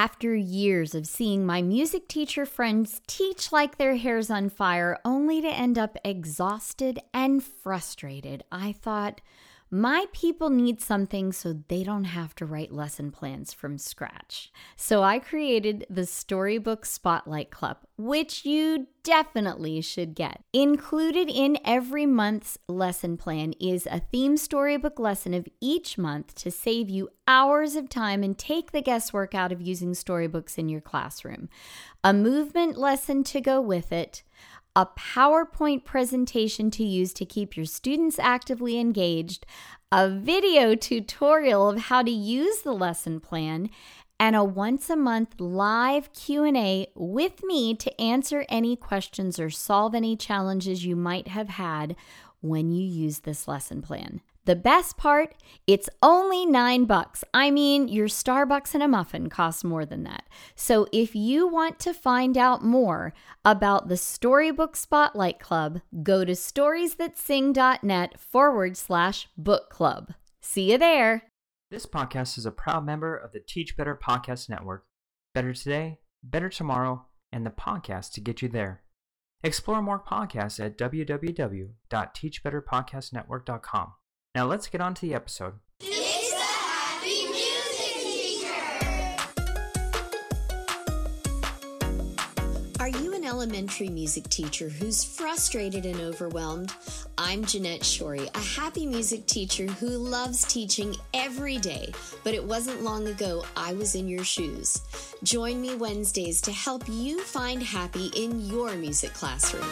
After years of seeing my music teacher friends teach like their hair's on fire, only to end up exhausted and frustrated, I thought, my people need something so they don't have to write lesson plans from scratch. So I created the Storybook Spotlight Club, which you definitely should get. Included in every month's lesson plan is a theme storybook lesson of each month to save you hours of time and take the guesswork out of using storybooks in your classroom. A movement lesson to go with it a PowerPoint presentation to use to keep your students actively engaged, a video tutorial of how to use the lesson plan, and a once a month live Q&A with me to answer any questions or solve any challenges you might have had when you use this lesson plan. The best part, it's only nine bucks. I mean, your Starbucks and a muffin costs more than that. So if you want to find out more about the Storybook Spotlight Club, go to storiesthatsing.net forward slash book club. See you there. This podcast is a proud member of the Teach Better Podcast Network. Better today, better tomorrow, and the podcast to get you there. Explore more podcasts at www.teachbetterpodcastnetwork.com. Now let's get on to the episode. It's the Happy Music Teacher! Are you an elementary music teacher who's frustrated and overwhelmed? I'm Jeanette Shorey, a happy music teacher who loves teaching every day, but it wasn't long ago I was in your shoes. Join me Wednesdays to help you find happy in your music classroom.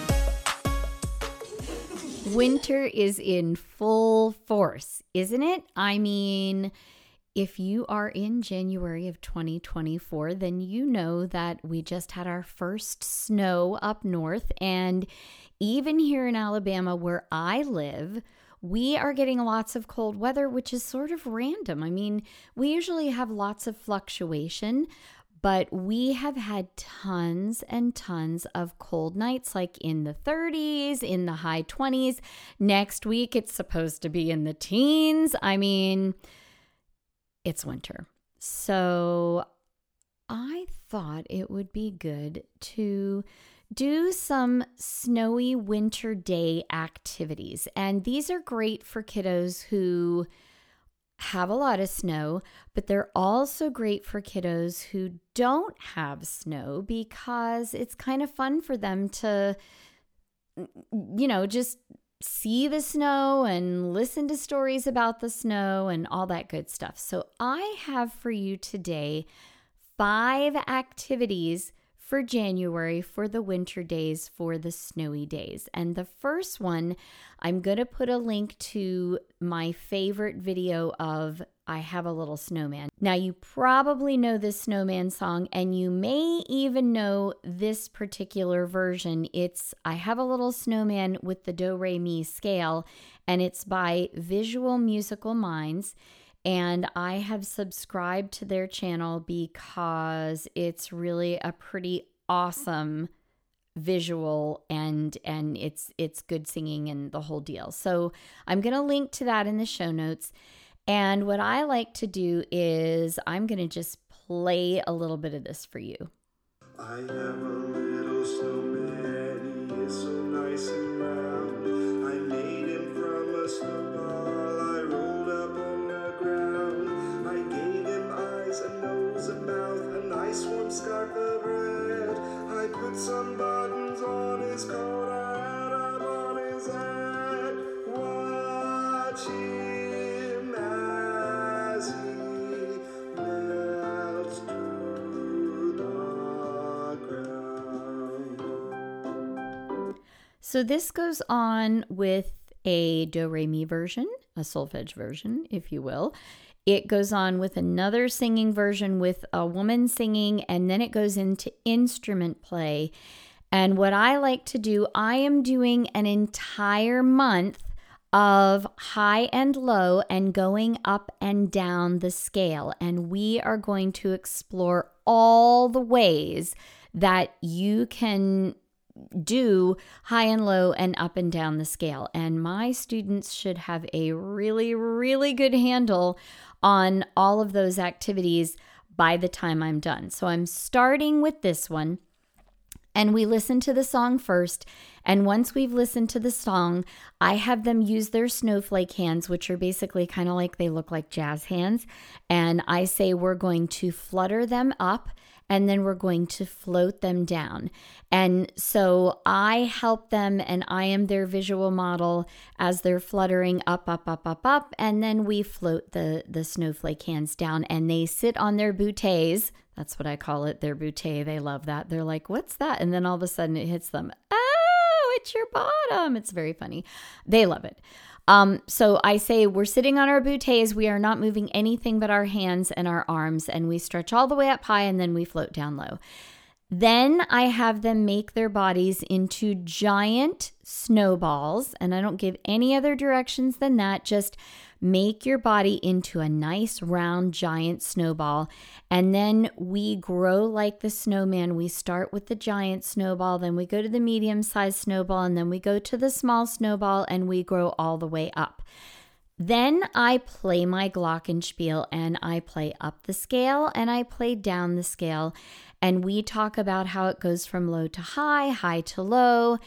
Winter is in full force, isn't it? I mean, if you are in January of 2024, then you know that we just had our first snow up north. And even here in Alabama, where I live, we are getting lots of cold weather, which is sort of random. I mean, we usually have lots of fluctuation, but we have had tons and tons of cold nights, like in the 30s, in the high 20s. Next week, it's supposed to be in the teens. I mean, it's winter. So I thought it would be good to do some snowy winter day activities. And these are great for kiddos who have a lot of snow, but they're also great for kiddos who don't have snow because it's kind of fun for them to, you know, just see the snow and listen to stories about the snow and all that good stuff. So, I have for you today five activities for January for the winter days, for the snowy days. And the first one, I'm going to put a link to my favorite video of I Have a Little Snowman. Now, you probably know this snowman song, and you may even know this particular version. It's I Have a Little Snowman with the Do Re Mi scale, and it's by Visual Musical Minds and I have subscribed to their channel because it's really a pretty awesome visual and and it's it's good singing and the whole deal. So I'm going to link to that in the show notes. And what I like to do is I'm going to just play a little bit of this for you. I have a little snowman, he is so nice So this goes on with a do re mi version, a solfege version, if you will. It goes on with another singing version with a woman singing, and then it goes into instrument play. And what I like to do, I am doing an entire month of high and low and going up and down the scale. And we are going to explore all the ways that you can do high and low and up and down the scale. And my students should have a really, really good handle on all of those activities by the time I'm done. So I'm starting with this one and we listen to the song first. And once we've listened to the song, I have them use their snowflake hands, which are basically kind of like they look like jazz hands. And I say we're going to flutter them up and then we're going to float them down. And so I help them and I am their visual model as they're fluttering up, up, up, up, up. And then we float the, the snowflake hands down and they sit on their bouteilles. That's what I call it, their bouteille. They love that. They're like, what's that? And then all of a sudden it hits them. Oh, it's your bottom. It's very funny. They love it. Um, so I say we're sitting on our bouteilles. We are not moving anything but our hands and our arms, and we stretch all the way up high and then we float down low. Then I have them make their bodies into giant snowballs, and I don't give any other directions than that. Just make your body into a nice round giant snowball. And then we grow like the snowman. We start with the giant snowball, then we go to the medium sized snowball, and then we go to the small snowball, and we grow all the way up. Then I play my glockenspiel and I play up the scale and I play down the scale. And we talk about how it goes from low to high, high to low.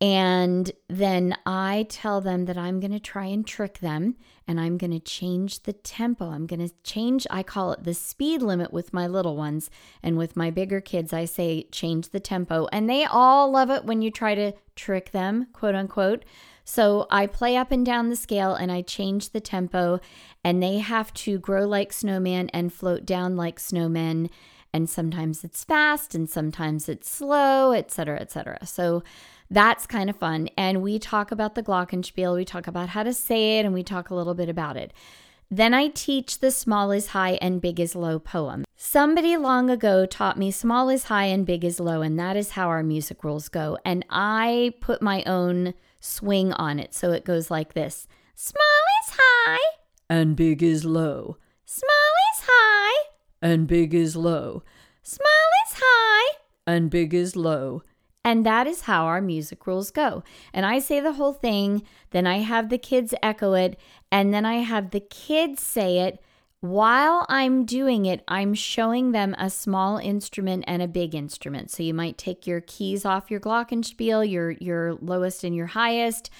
And then I tell them that I'm going to try and trick them and I'm going to change the tempo. I'm going to change, I call it the speed limit with my little ones. And with my bigger kids, I say change the tempo. And they all love it when you try to trick them, quote unquote. So I play up and down the scale and I change the tempo, and they have to grow like snowman and float down like snowmen. And sometimes it's fast and sometimes it's slow, etc., etc. So that's kind of fun. And we talk about the Glockenspiel, we talk about how to say it, and we talk a little bit about it. Then I teach the small is high and big is low poem. Somebody long ago taught me small is high and big is low, and that is how our music rules go. And I put my own swing on it. So it goes like this Small is high and big is low, small is high and big is low, small is high. and big is low. And that is how our music rules go. And I say the whole thing, then I have the kids echo it, and then I have the kids say it. While I'm doing it, I'm showing them a small instrument and a big instrument. So you might take your keys off your glockenspiel, your your lowest and your highest.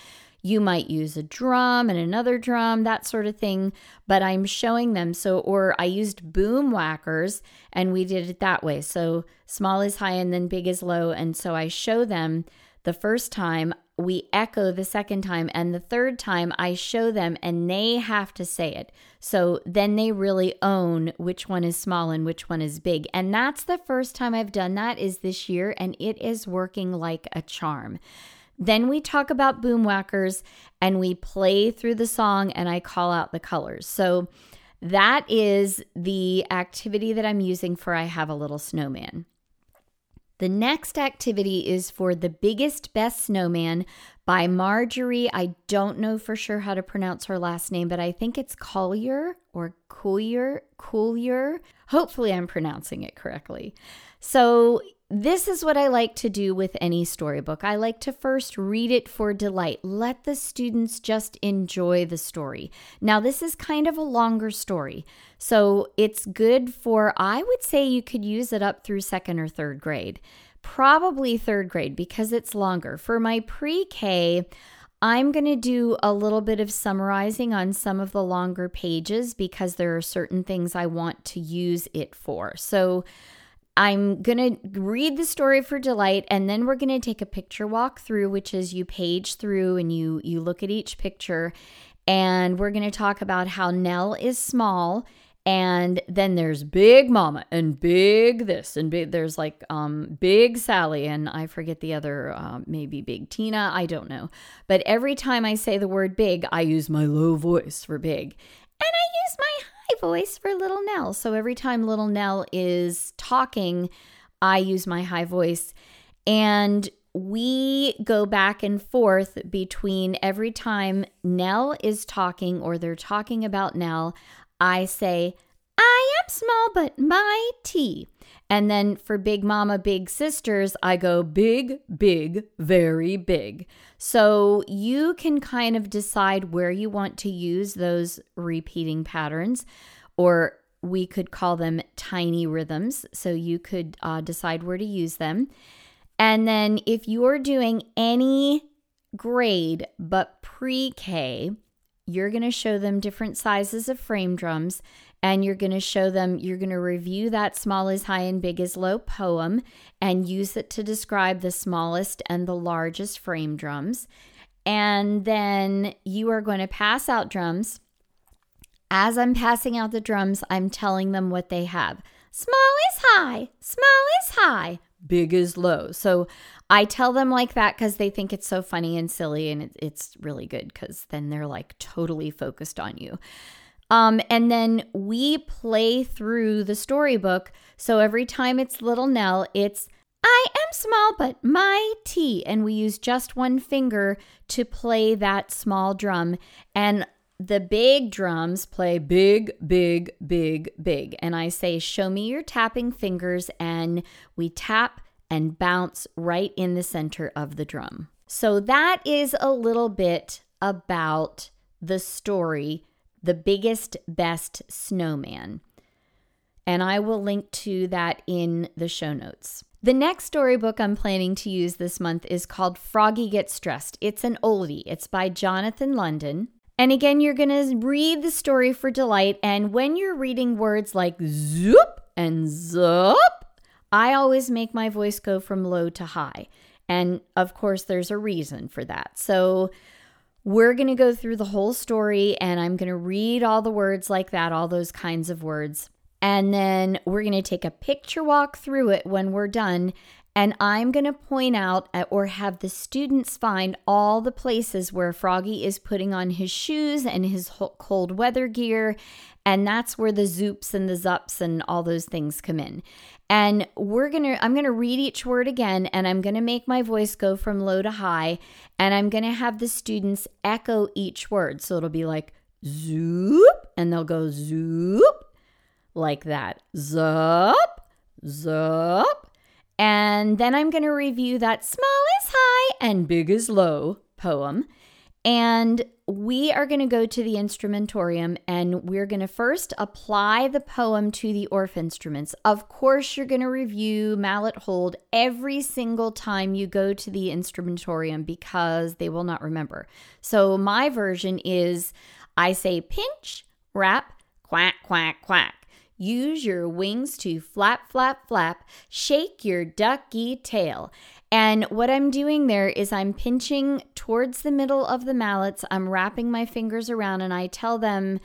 You might use a drum and another drum, that sort of thing, but I'm showing them. So, or I used boomwhackers and we did it that way. So, small is high and then big is low. And so I show them the first time, we echo the second time, and the third time I show them and they have to say it. So then they really own which one is small and which one is big. And that's the first time I've done that is this year, and it is working like a charm. Then we talk about boomwhackers and we play through the song and I call out the colors. So that is the activity that I'm using for I Have a Little Snowman. The next activity is for The Biggest Best Snowman by Margery. I don't know for sure how to pronounce her last name, but I think it's Collier or Coolier, Collier. Hopefully, I'm pronouncing it correctly. So, this is what I like to do with any storybook. I like to first read it for delight. Let the students just enjoy the story. Now, this is kind of a longer story. So it's good for, I would say you could use it up through second or third grade. Probably third grade because it's longer. For my pre K, I'm going to do a little bit of summarizing on some of the longer pages because there are certain things I want to use it for. So, I'm going to read the story for delight and then we're going to take a picture walk through which is you page through and you you look at each picture. And we're going to talk about how Nell is small and then there's big mama and big this and big there's like um big Sally and I forget the other uh, maybe big Tina I don't know. But every time I say the word big I use my low voice for big. And I use my voice for little Nell. So every time little Nell is talking, I use my high voice. And we go back and forth between every time Nell is talking or they're talking about Nell, I say, I am small but mighty. And then for Big Mama, Big Sisters, I go big, big, very big. So you can kind of decide where you want to use those repeating patterns or we could call them tiny rhythms. So you could uh, decide where to use them. And then if you're doing any grade but pre K, you're going to show them different sizes of frame drums and you're going to show them, you're going to review that small is high and big is low poem and use it to describe the smallest and the largest frame drums. And then you are going to pass out drums. As I'm passing out the drums, I'm telling them what they have. Small is high, small is high, big is low. So I tell them like that because they think it's so funny and silly, and it, it's really good because then they're like totally focused on you. Um, and then we play through the storybook. So every time it's Little Nell, it's I am small but mighty. And we use just one finger to play that small drum. And the big drums play big, big, big, big. And I say, Show me your tapping fingers. And we tap and bounce right in the center of the drum. So that is a little bit about the story the Biggest Best Snowman. And I will link to that in the show notes. The next storybook I'm planning to use this month is called Froggy Gets Dressed. It's an oldie, it's by Jonathan London. And again, you're going to read the story for delight. And when you're reading words like zoop and zup, I always make my voice go from low to high. And of course, there's a reason for that. So we're going to go through the whole story and I'm going to read all the words like that, all those kinds of words. And then we're going to take a picture walk through it when we're done. And I'm going to point out uh, or have the students find all the places where Froggy is putting on his shoes and his cold weather gear. And that's where the zoops and the zups and all those things come in. And we're going to, I'm going to read each word again and I'm going to make my voice go from low to high. And I'm going to have the students echo each word. So it'll be like zoop, and they'll go zoop like that. Zup, zup. And then I'm going to review that small is high and big is low poem. And we are going to go to the instrumentorium and we're going to first apply the poem to the Orff instruments. Of course, you're going to review mallet hold every single time you go to the instrumentorium because they will not remember. So, my version is I say pinch, wrap, quack, quack, quack. Use your wings to flap, flap, flap. Shake your ducky tail. And what I'm doing there is I'm pinching towards the middle of the mallets. I'm wrapping my fingers around and I tell them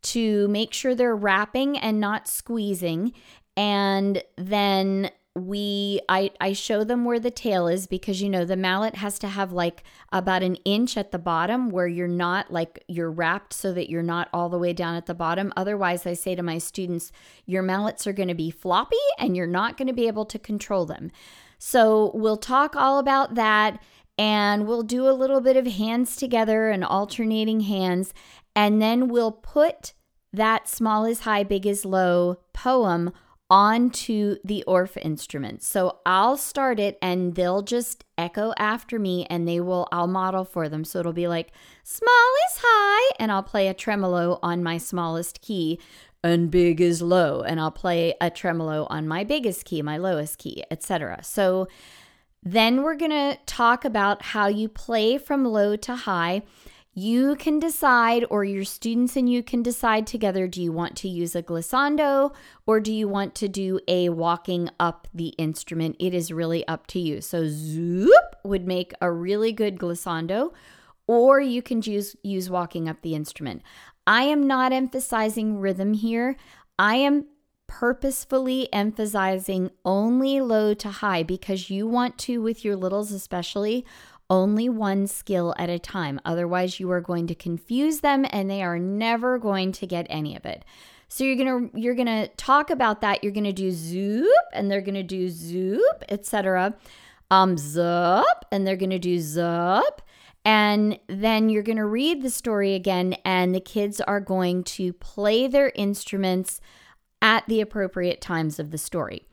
to make sure they're wrapping and not squeezing. And then we I I show them where the tail is because you know the mallet has to have like about an inch at the bottom where you're not like you're wrapped so that you're not all the way down at the bottom otherwise I say to my students your mallets are going to be floppy and you're not going to be able to control them. So we'll talk all about that and we'll do a little bit of hands together and alternating hands and then we'll put that small is high big is low poem onto the Orff instrument. So I'll start it and they'll just echo after me and they will, I'll model for them. So it'll be like, small is high, and I'll play a tremolo on my smallest key, and big is low, and I'll play a tremolo on my biggest key, my lowest key, etc. So then we're going to talk about how you play from low to high you can decide, or your students and you can decide together do you want to use a glissando or do you want to do a walking up the instrument? It is really up to you. So, zoop would make a really good glissando, or you can use, use walking up the instrument. I am not emphasizing rhythm here. I am purposefully emphasizing only low to high because you want to, with your littles especially, only one skill at a time. Otherwise, you are going to confuse them and they are never going to get any of it. So you're going to you're going to talk about that. You're going to do zoop and they're going to do zoop, etc. Um zup and they're going to do zup. And then you're going to read the story again and the kids are going to play their instruments at the appropriate times of the story.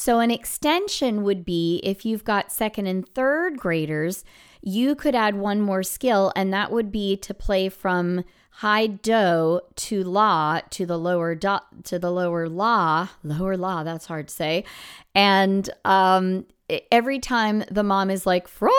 So, an extension would be if you've got second and third graders, you could add one more skill, and that would be to play from high do to la to the lower do to the lower la lower la that's hard to say. And um every time the mom is like froggy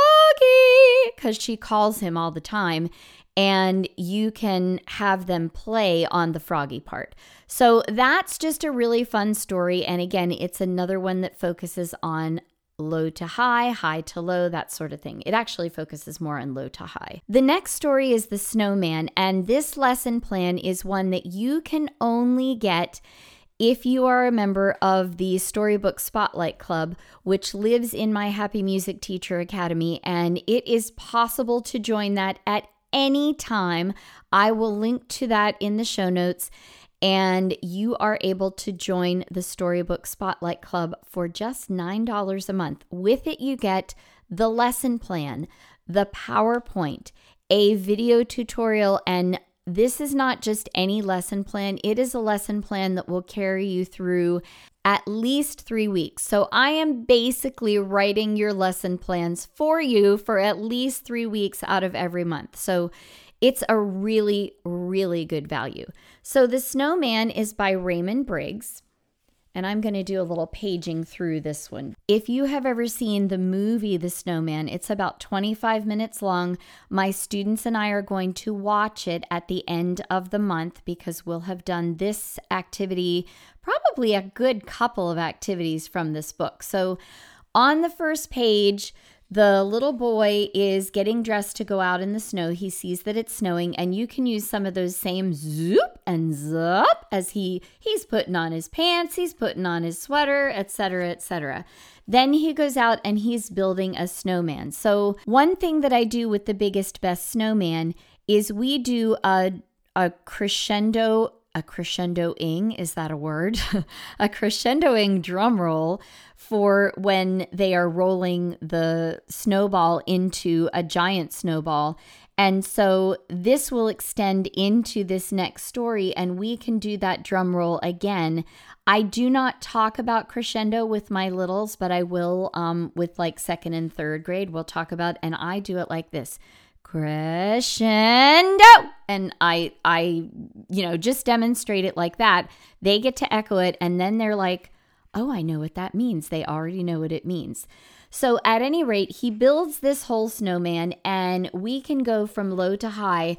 because she calls him all the time and you can have them play on the froggy part so that's just a really fun story and again it's another one that focuses on low to high, high to low, that sort of thing. It actually focuses more on low to high. The next story is The Snowman, and this lesson plan is one that you can only get if you are a member of the Storybook Spotlight Club, which lives in my Happy Music Teacher Academy, and it is possible to join that at any time. I will link to that in the show notes and you are able to join the Storybook Spotlight Club for just $9 a month. With it, you get the lesson plan, the PowerPoint, a video tutorial, and this is not just any lesson plan, it is a lesson plan that will carry you through at least three weeks. So I am basically writing your lesson plans for you for at least three weeks out of every month. So it's a really, really good value. So, The Snowman is by Raymond Briggs. And I'm going to do a little paging through this one. If you have ever seen the movie The Snowman, it's about 25 minutes long. My students and I are going to watch it at the end of the month because we'll have done this activity, probably a good couple of activities from this book. So, on the first page, the little boy is getting dressed to go out in the snow. He sees that it's snowing, and you can use some of those same zoop and zup as he he's putting on his pants, he's putting on his sweater, etc., etc. Then he goes out and he's building a snowman. So one thing that I do with the biggest best snowman is we do a a crescendo a crescendoing is that a word? A crescendoing drum roll for when they are rolling the snowball into a giant snowball. And so this will extend into this next story and we can do that drum roll again. I do not talk about crescendo with my littles but i will um, with like second and third grade we'll talk about and i do it like this crescendo. And i i you know just demonstrate it like that. They get to echo it and then they're like oh i know what that means. They already know what it means. So at any rate he builds this whole snowman and we can go from low to high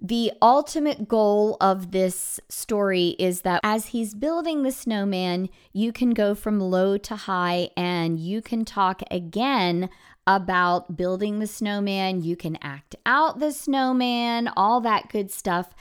the ultimate goal of this story is that as he's building the snowman, you can go from low to high and you can talk again about building the snowman. You can act out the snowman, all that good stuff.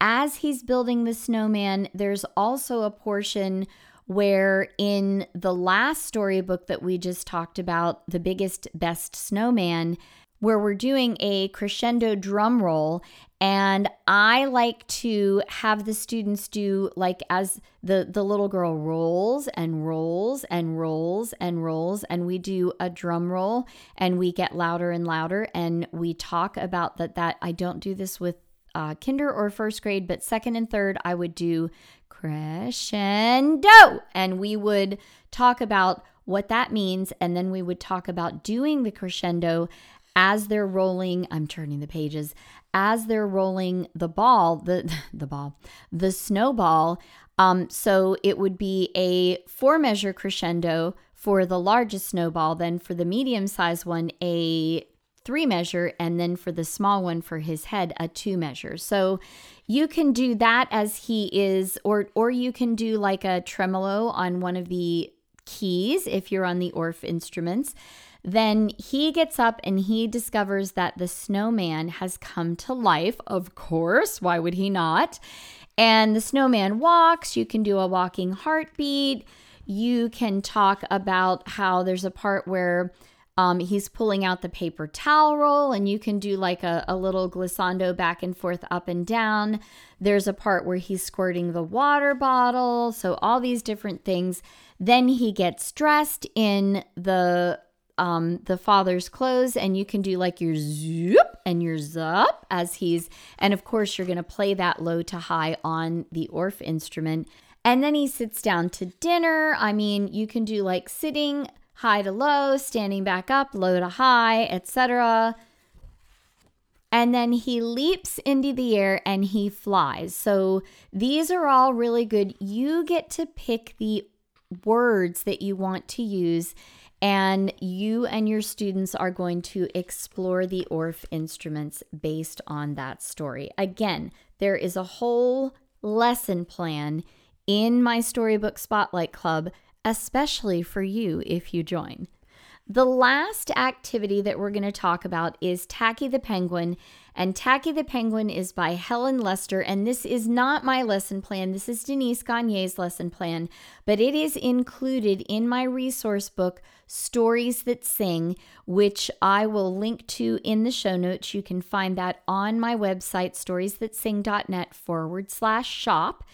As he's building the snowman, there's also a portion where in the last storybook that we just talked about, The Biggest Best Snowman, where we're doing a crescendo drum roll and I like to have the students do like as the the little girl rolls and rolls and rolls and rolls and we do a drum roll and we get louder and louder and we talk about that that I don't do this with uh, kinder or first grade but second and third I would do crescendo. And we would talk about what that means and then we would talk about doing the crescendo as they're rolling i'm turning the pages as they're rolling the ball, the the ball, the snowball. Um, so it would be a four measure crescendo for the largest snowball, then for the medium sized one, a three measure, and then for the small one for his head, a two measure. So you can do that as he is, or or you can do like a tremolo on one of the keys if you're on the Orff instruments. Then he gets up and he discovers that the snowman has come to life. Of course, why would he not? And the snowman walks. You can do a walking heartbeat. You can talk about how there's a part where um, he's pulling out the paper towel roll, and you can do like a, a little glissando back and forth, up and down. There's a part where he's squirting the water bottle. So, all these different things. Then he gets dressed in the um, the father's clothes, and you can do like your zoop and your zup as he's, and of course, you're going to play that low to high on the Orff instrument. And then he sits down to dinner. I mean, you can do like sitting high to low, standing back up, low to high, etc. and then he leaps into the air and he flies. So these are all really good. You get to pick the words that you want to use and you and your students are going to explore the Orff instruments based on that story. Again, there is a whole lesson plan in my Storybook Spotlight Club, especially for you if you join. The last activity that we're going to talk about is Tacky the Penguin. And Tacky the Penguin is by Helen Lester. And this is not my lesson plan. This is Denise Gagne's lesson plan, but it is included in my resource book, Stories That Sing, which I will link to in the show notes. You can find that on my website, storiesthatsing.net forward slash shop.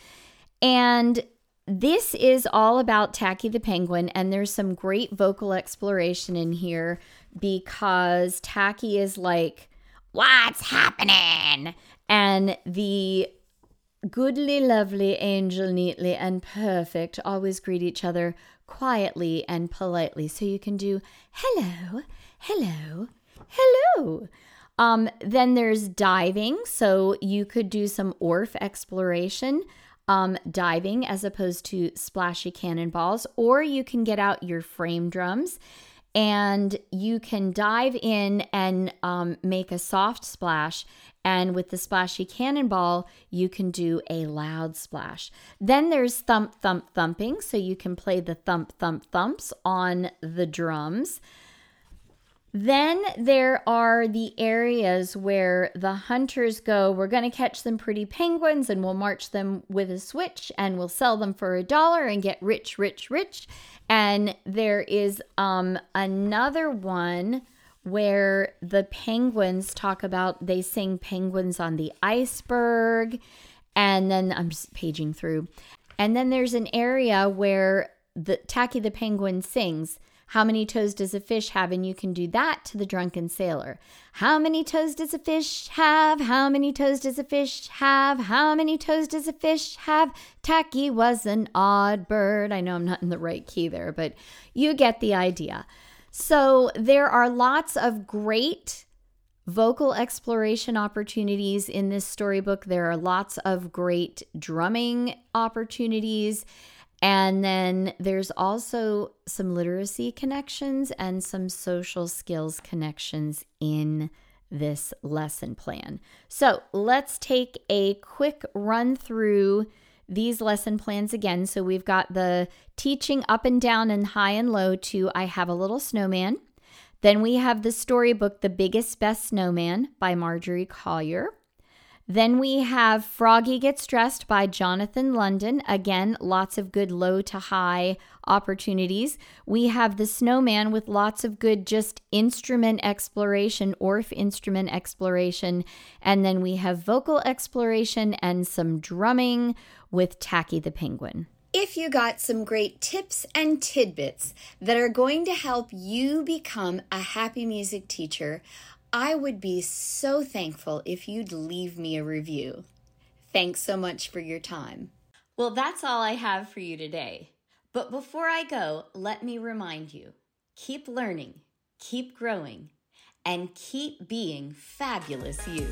And this is all about Tacky the Penguin, and there's some great vocal exploration in here because Tacky is like, What's happening? And the goodly, lovely, angel, neatly, and perfect always greet each other quietly and politely. So you can do hello, hello, hello. Um, then there's diving. So you could do some Orff exploration um, diving as opposed to splashy cannonballs, or you can get out your frame drums and you can dive in and um, make a soft splash. And with the splashy cannonball, you can do a loud splash. Then there's thump, thump, thumping. So you can play the thump, thump, thumps on the drums. Then there are the areas where the hunters go, we're going to catch some pretty penguins and we'll march them with a switch and we'll sell them for a dollar and get rich, rich, rich. And there is um, another one where the penguins talk about, they sing penguins on the iceberg. And then I'm just paging through. And then there's an area where the Tacky the penguin sings. How many toes does a fish have? And you can do that to the drunken sailor. How many toes does a fish have? How many toes does a fish have? How many toes does a fish have? Tacky was an odd bird. I know I'm not in the right key there, but you get the idea. So there are lots of great vocal exploration opportunities in this storybook. There are lots of great drumming opportunities. And then there's also some literacy connections and some social skills connections in this lesson plan. So let's take a quick run through these lesson plans again. So we've got the teaching up and down and high and low to I Have a Little Snowman. Then we have the storybook The Biggest Best Snowman by Margery Collier. Then we have Froggy Gets Dressed by Jonathan London. Again, lots of good low to high opportunities. We have The Snowman with lots of good just instrument exploration, Orff instrument exploration. And then we have vocal exploration and some drumming with Tacky the Penguin. If you got some great tips and tidbits that are going to help you become a happy music teacher, I would be so thankful if you'd leave me a review. Thanks so much for your time. Well, that's all I have for you today. But before I go, let me remind you keep learning, keep growing, and keep being fabulous you.